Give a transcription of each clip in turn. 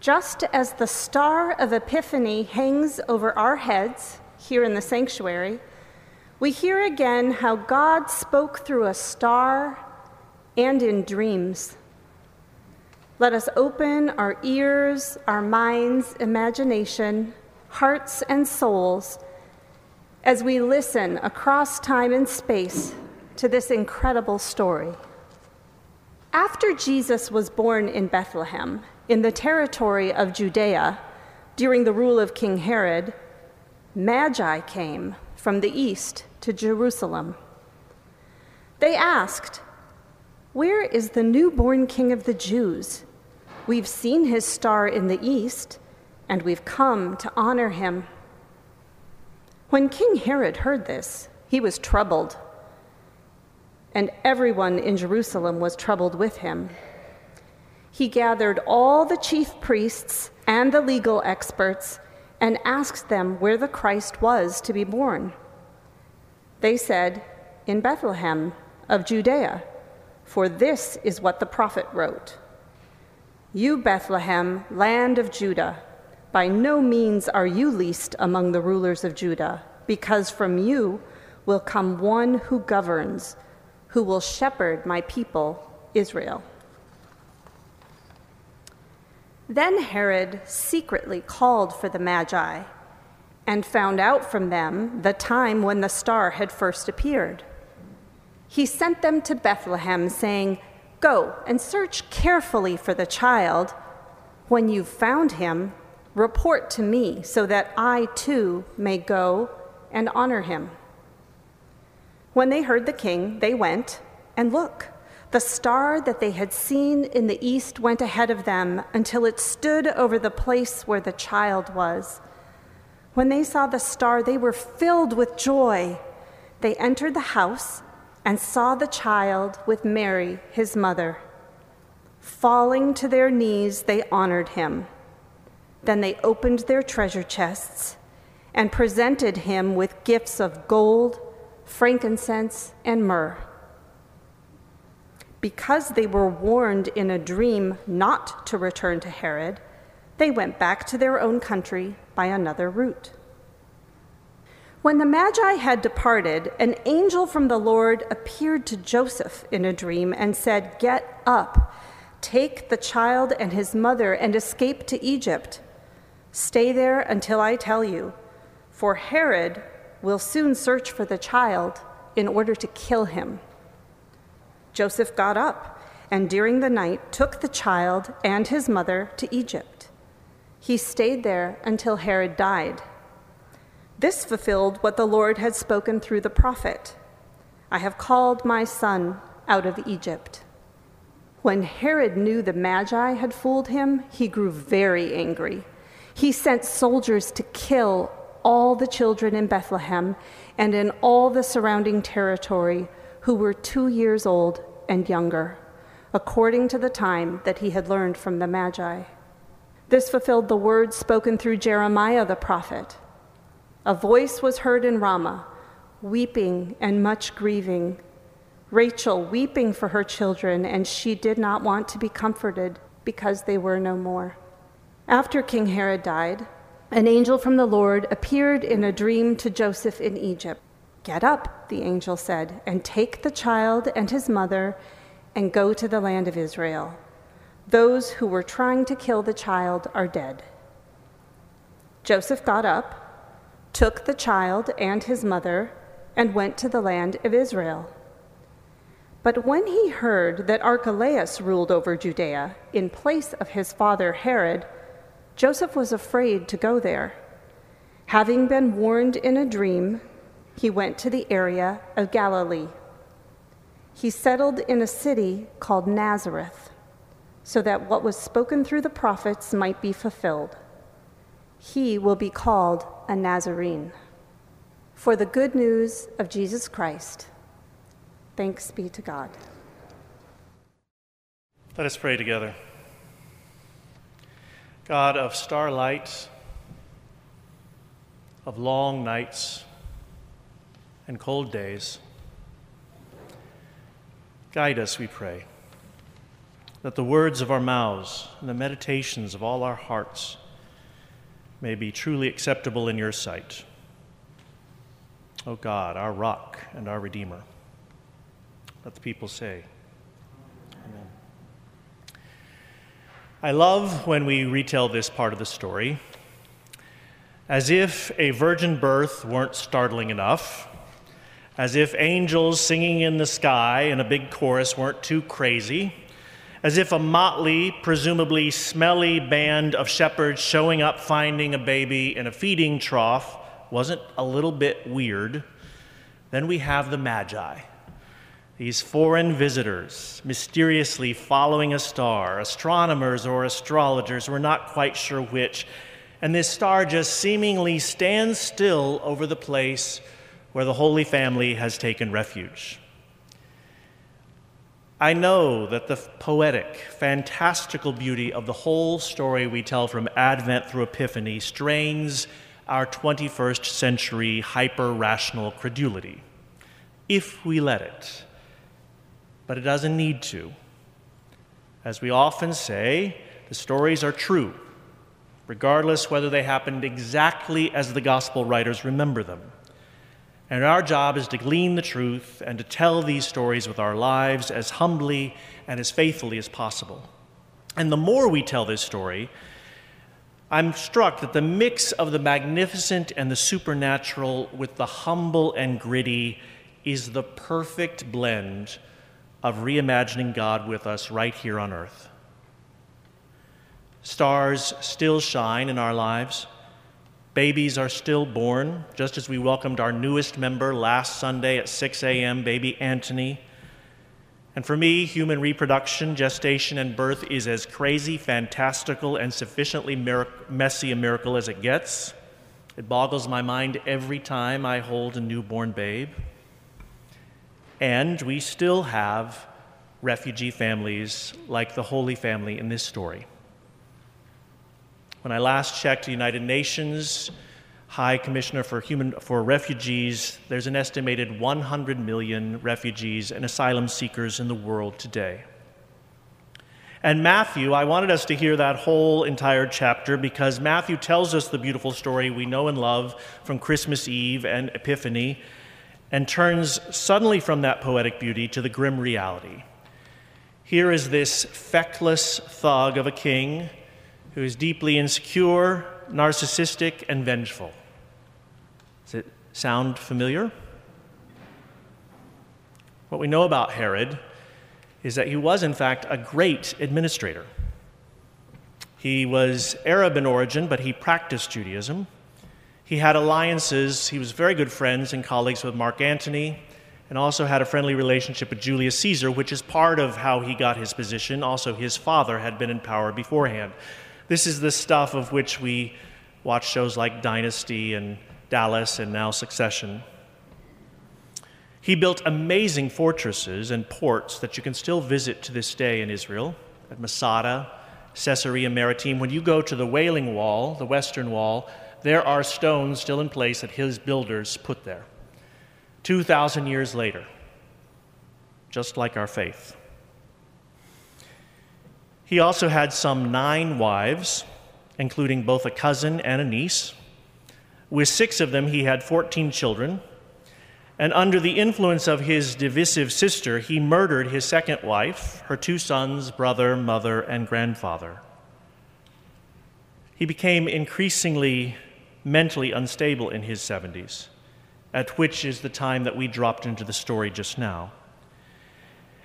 Just as the star of Epiphany hangs over our heads here in the sanctuary, we hear again how God spoke through a star and in dreams. Let us open our ears, our minds, imagination, hearts, and souls as we listen across time and space to this incredible story. After Jesus was born in Bethlehem, in the territory of Judea, during the rule of King Herod, Magi came from the east to Jerusalem. They asked, Where is the newborn king of the Jews? We've seen his star in the east, and we've come to honor him. When King Herod heard this, he was troubled, and everyone in Jerusalem was troubled with him. He gathered all the chief priests and the legal experts and asked them where the Christ was to be born. They said, In Bethlehem of Judea, for this is what the prophet wrote You, Bethlehem, land of Judah, by no means are you least among the rulers of Judah, because from you will come one who governs, who will shepherd my people, Israel. Then Herod secretly called for the Magi and found out from them the time when the star had first appeared. He sent them to Bethlehem, saying, Go and search carefully for the child. When you've found him, report to me so that I too may go and honor him. When they heard the king, they went, and look, the star that they had seen in the east went ahead of them until it stood over the place where the child was. When they saw the star, they were filled with joy. They entered the house and saw the child with Mary, his mother. Falling to their knees, they honored him. Then they opened their treasure chests and presented him with gifts of gold, frankincense, and myrrh. Because they were warned in a dream not to return to Herod, they went back to their own country by another route. When the Magi had departed, an angel from the Lord appeared to Joseph in a dream and said, Get up, take the child and his mother, and escape to Egypt. Stay there until I tell you, for Herod will soon search for the child in order to kill him. Joseph got up and during the night took the child and his mother to Egypt. He stayed there until Herod died. This fulfilled what the Lord had spoken through the prophet I have called my son out of Egypt. When Herod knew the Magi had fooled him, he grew very angry. He sent soldiers to kill all the children in Bethlehem and in all the surrounding territory who were two years old and younger, according to the time that he had learned from the Magi. This fulfilled the words spoken through Jeremiah the prophet. A voice was heard in Ramah, weeping and much grieving. Rachel weeping for her children, and she did not want to be comforted because they were no more. After King Herod died, an angel from the Lord appeared in a dream to Joseph in Egypt. Get up, the angel said, and take the child and his mother and go to the land of Israel those who were trying to kill the child are dead. Joseph got up, took the child and his mother, and went to the land of Israel. But when he heard that Archelaus ruled over Judea in place of his father Herod, Joseph was afraid to go there. Having been warned in a dream, he went to the area of Galilee. He settled in a city called Nazareth so that what was spoken through the prophets might be fulfilled. He will be called a Nazarene. For the good news of Jesus Christ. Thanks be to God. Let us pray together. God of starlight, of long nights and cold days, guide us, we pray that the words of our mouths and the meditations of all our hearts may be truly acceptable in your sight. O God, our rock and our Redeemer. Let the people say, Amen. I love when we retell this part of the story. As if a virgin birth weren't startling enough, as if angels singing in the sky in a big chorus weren't too crazy, as if a motley, presumably smelly band of shepherds showing up finding a baby in a feeding trough wasn't a little bit weird, then we have the Magi. These foreign visitors mysteriously following a star, astronomers or astrologers, we're not quite sure which, and this star just seemingly stands still over the place where the Holy Family has taken refuge. I know that the poetic, fantastical beauty of the whole story we tell from Advent through Epiphany strains our 21st century hyper rational credulity, if we let it. But it doesn't need to. As we often say, the stories are true, regardless whether they happened exactly as the gospel writers remember them. And our job is to glean the truth and to tell these stories with our lives as humbly and as faithfully as possible. And the more we tell this story, I'm struck that the mix of the magnificent and the supernatural with the humble and gritty is the perfect blend of reimagining God with us right here on earth. Stars still shine in our lives. Babies are still born, just as we welcomed our newest member last Sunday at 6 a.m., baby Anthony. And for me, human reproduction, gestation, and birth is as crazy, fantastical, and sufficiently messy a miracle as it gets. It boggles my mind every time I hold a newborn babe. And we still have refugee families like the Holy Family in this story. When I last checked the United Nations High Commissioner for, Human, for Refugees, there's an estimated 100 million refugees and asylum seekers in the world today. And Matthew, I wanted us to hear that whole entire chapter because Matthew tells us the beautiful story we know and love from Christmas Eve and Epiphany and turns suddenly from that poetic beauty to the grim reality. Here is this feckless thug of a king who is deeply insecure, narcissistic, and vengeful. Does it sound familiar? What we know about Herod is that he was, in fact, a great administrator. He was Arab in origin, but he practiced Judaism. He had alliances, he was very good friends and colleagues with Mark Antony, and also had a friendly relationship with Julius Caesar, which is part of how he got his position. Also, his father had been in power beforehand. This is the stuff of which we watch shows like Dynasty and Dallas and now Succession. He built amazing fortresses and ports that you can still visit to this day in Israel, at Masada, Caesarea Maritima. When you go to the Wailing Wall, the Western Wall, there are stones still in place that his builders put there. 2,000 years later, just like our faith. He also had some nine wives, including both a cousin and a niece. With six of them, he had 14 children. And under the influence of his divisive sister, he murdered his second wife, her two sons, brother, mother, and grandfather. He became increasingly mentally unstable in his 70s, at which is the time that we dropped into the story just now.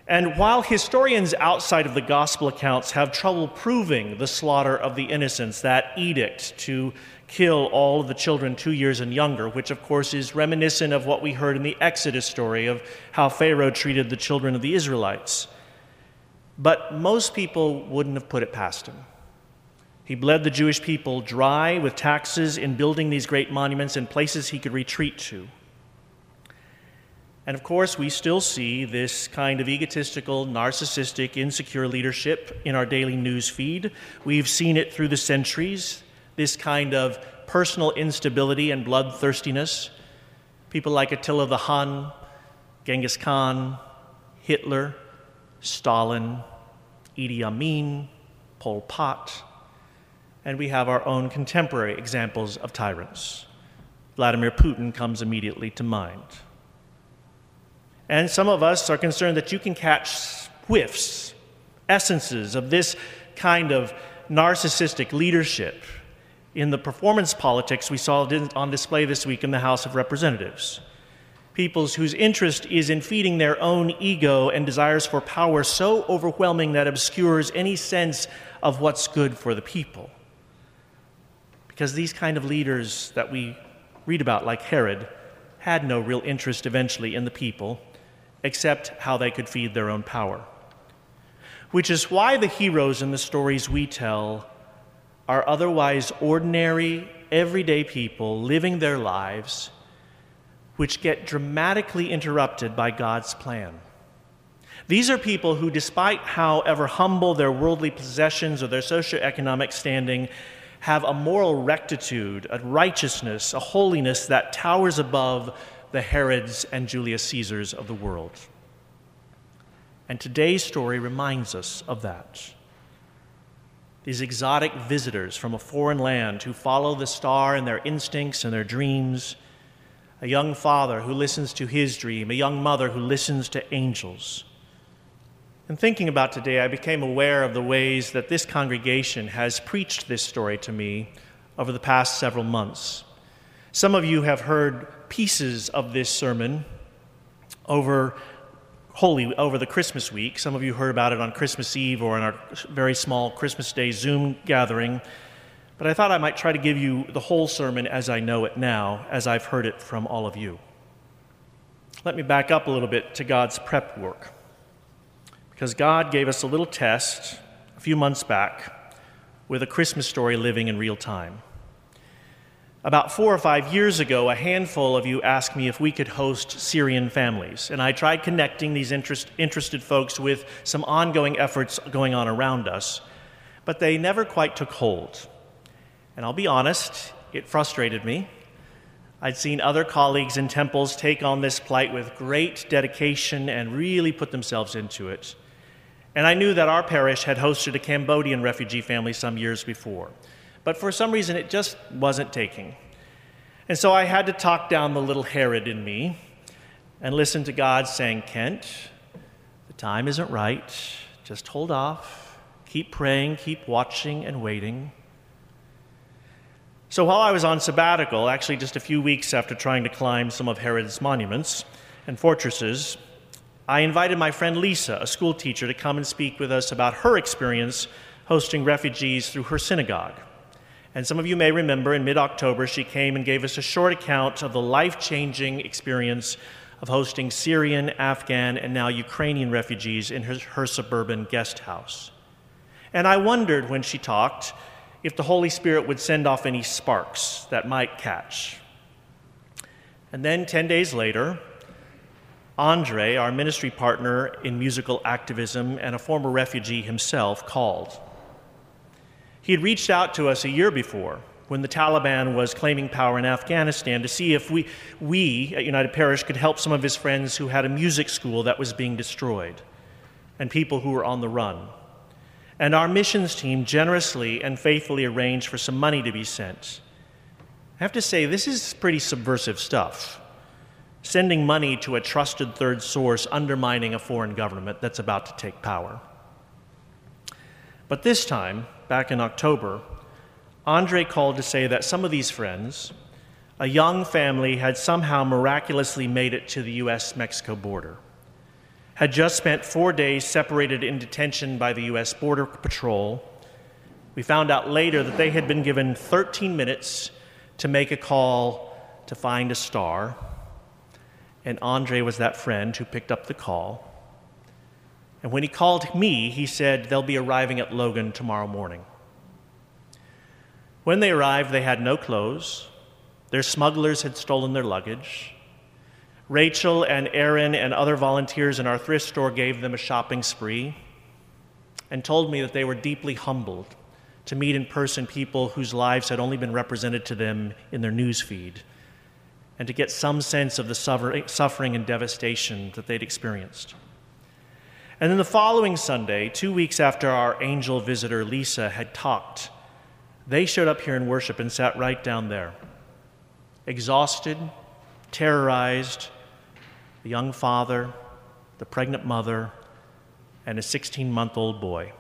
And while historians outside of the gospel accounts have trouble proving the slaughter of the innocents, that edict to kill all of the children two years and younger, which of course is reminiscent of what we heard in the Exodus story of how Pharaoh treated the children of the Israelites. But most people wouldn't have put it past him. He bled the Jewish people dry with taxes in building these great monuments and places he could retreat to. And of course, we still see this kind of egotistical, narcissistic, insecure leadership in our daily news feed. We've seen it through the centuries, this kind of personal instability and bloodthirstiness. People like Attila the Hun, Genghis Khan, Hitler, Stalin, Idi Amin, Pol Pot, and we have our own contemporary examples of tyrants. Vladimir Putin comes immediately to mind. And some of us are concerned that you can catch whiffs, essences of this kind of narcissistic leadership in the performance politics we saw on display this week in the House of Representatives. Peoples whose interest is in feeding their own ego and desires for power so overwhelming that obscures any sense of what's good for the people. Because these kind of leaders that we read about, like Herod, had no real interest eventually in the people except how they could feed their own power. Which is why the heroes in the stories we tell are otherwise ordinary, everyday people living their lives, which get dramatically interrupted by God's plan. These are people who, despite however humble their worldly possessions or their socioeconomic standing, have a moral rectitude, a righteousness, a holiness that towers above the Herods and Julius Caesars of the world. And today's story reminds us of that. These exotic visitors from a foreign land who follow the star in their instincts and their dreams, a young father who listens to his dream, a young mother who listens to angels. In thinking about today, I became aware of the ways that this congregation has preached this story to me over the past several months. Some of you have heard pieces of this sermon over Holy over the Christmas week. Some of you heard about it on Christmas Eve or in our very small Christmas Day Zoom gathering. But I thought I might try to give you the whole sermon as I know it now, as I've heard it from all of you. Let me back up a little bit to God's prep work because God gave us a little test a few months back with a Christmas story living in real time. About four or five years ago, a handful of you asked me if we could host Syrian families, and I tried connecting these interest, interested folks with some ongoing efforts going on around us, but they never quite took hold. And I'll be honest, it frustrated me. I'd seen other colleagues in temples take on this plight with great dedication and really put themselves into it. And I knew that our parish had hosted a Cambodian refugee family some years before. But for some reason, it just wasn't taking. And so I had to talk down the little Herod in me and listen to God saying, Kent, the time isn't right. Just hold off. Keep praying, keep watching and waiting. So while I was on sabbatical, actually just a few weeks after trying to climb some of Herod's monuments and fortresses, I invited my friend Lisa, a school teacher, to come and speak with us about her experience hosting refugees through her synagogue. And some of you may remember in mid October, she came and gave us a short account of the life changing experience of hosting Syrian, Afghan, and now Ukrainian refugees in her, her, suburban guest house. And I wondered when she talked if the Holy Spirit would send off any sparks that might catch. And then 10 days later, Andre, our ministry partner in musical activism and a former refugee himself, called. He had reached out to us a year before when the Taliban was claiming power in Afghanistan to see if we, we at United Parish could help some of his friends who had a music school that was being destroyed and people who were on the run. And our missions team generously and faithfully arranged for some money to be sent. I have to say, this is pretty subversive stuff sending money to a trusted third source undermining a foreign government that's about to take power. But this time, back in October, Andre called to say that some of these friends, a young family, had somehow miraculously made it to the US Mexico border, had just spent four days separated in detention by the US Border Patrol. We found out later that they had been given 13 minutes to make a call to find a star and Andre was that friend who picked up the call. And when he called me, he said, They'll be arriving at Logan tomorrow morning. When they arrived, they had no clothes. Their smugglers had stolen their luggage. Rachel and Aaron and other volunteers in our thrift store gave them a shopping spree and told me that they were deeply humbled to meet in person people whose lives had only been represented to them in their news feed and to get some sense of the suffering and devastation that they'd experienced. And then the following Sunday, two weeks after our angel visitor Lisa had talked, they showed up here in worship and sat right down there. Exhausted, terrorized, the young father, the pregnant mother, and a 16 month old boy.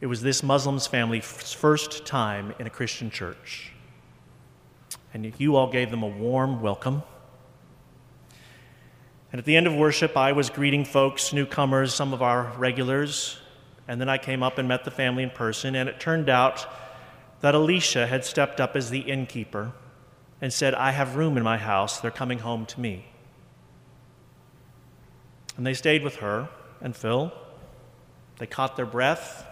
It was this Muslim's family's first time in a Christian church. And you all gave them a warm welcome. And at the end of worship, I was greeting folks, newcomers, some of our regulars, and then I came up and met the family in person, and it turned out that Alicia had stepped up as the innkeeper and said, I have room in my house, they're coming home to me. And they stayed with her and Phil. They caught their breath.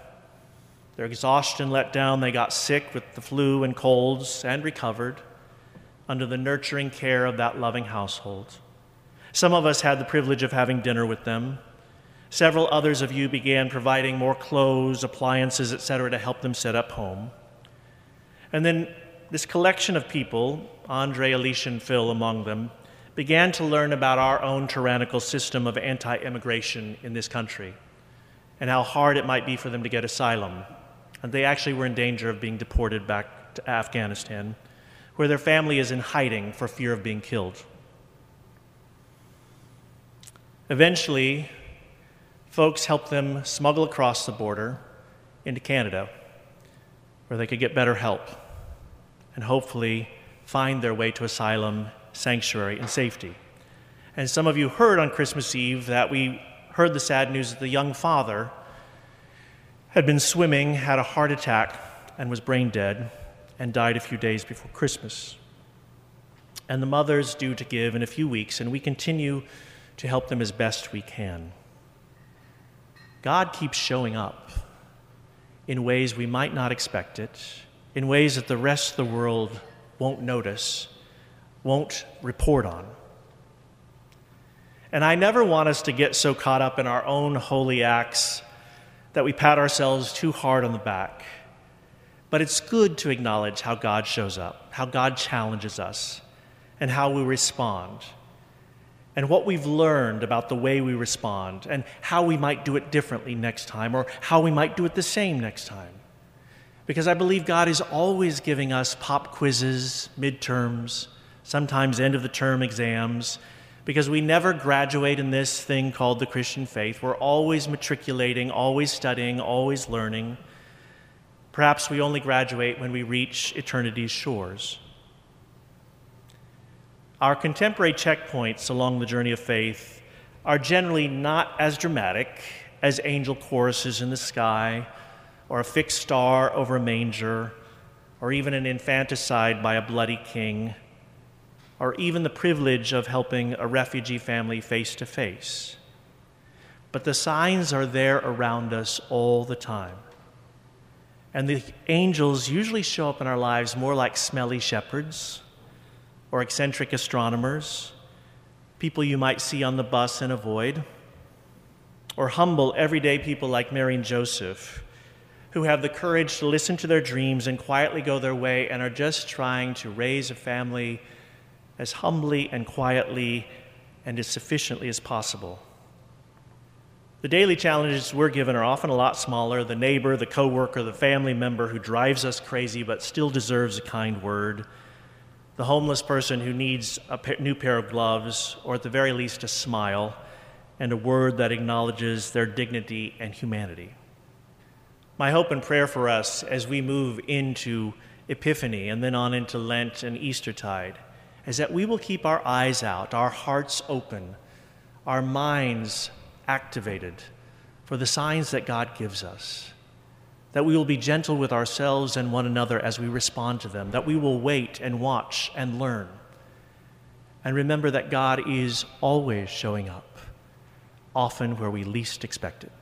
Their exhaustion let down. They got sick with the flu and colds and recovered under the nurturing care of that loving household. Some of us had the privilege of having dinner with them. Several others of you began providing more clothes, appliances, etc., to help them set up home. And then this collection of people, Andre, Alicia, and Phil among them, began to learn about our own tyrannical system of anti immigration in this country and how hard it might be for them to get asylum. And they actually were in danger of being deported back to Afghanistan, where their family is in hiding for fear of being killed. Eventually, folks helped them smuggle across the border into Canada, where they could get better help and hopefully find their way to asylum, sanctuary, and safety. And some of you heard on Christmas Eve that we heard the sad news that the young father had been swimming, had a heart attack, and was brain dead, and died a few days before Christmas. And the mother's due to give in a few weeks, and we continue to help them as best we can. God keeps showing up in ways we might not expect it, in ways that the rest of the world won't notice, won't report on. And I never want us to get so caught up in our own holy acts that we pat ourselves too hard on the back. But it's good to acknowledge how God shows up, how God challenges us, and how we respond and what we've learned about the way we respond and how we might do it differently next time or how we might do it the same next time. Because I believe God is always giving us pop quizzes, midterms, sometimes end of the term exams, because we never graduate in this thing called the Christian faith. We're always matriculating, always studying, always learning. Perhaps we only graduate when we reach eternity's shores. Our contemporary checkpoints along the journey of faith are generally not as dramatic as angel choruses in the sky, or a fixed star over a manger, or even an infanticide by a bloody king, or even the privilege of helping a refugee family face to face. But the signs are there around us all the time. And the angels usually show up in our lives more like smelly shepherds or eccentric astronomers, people you might see on the bus and avoid, or humble, everyday people like Mary and Joseph, who have the courage to listen to their dreams and quietly go their way and are just trying to raise a family as humbly and quietly and as sufficiently as possible. The daily challenges we're given are often a lot smaller the neighbor, the coworker, the family member who drives us crazy but still deserves a kind word the homeless person who needs a new pair of gloves, or at the very least, a smile and a word that acknowledges their dignity and humanity. My hope and prayer for us as we move into Epiphany and then on into Lent and Eastertide is that we will keep our eyes out, our hearts open, our minds activated for the signs that God gives us that we will be gentle with ourselves and one another as we respond to them, that we will wait and watch and learn. And remember that God is always showing up, often where we least expect it.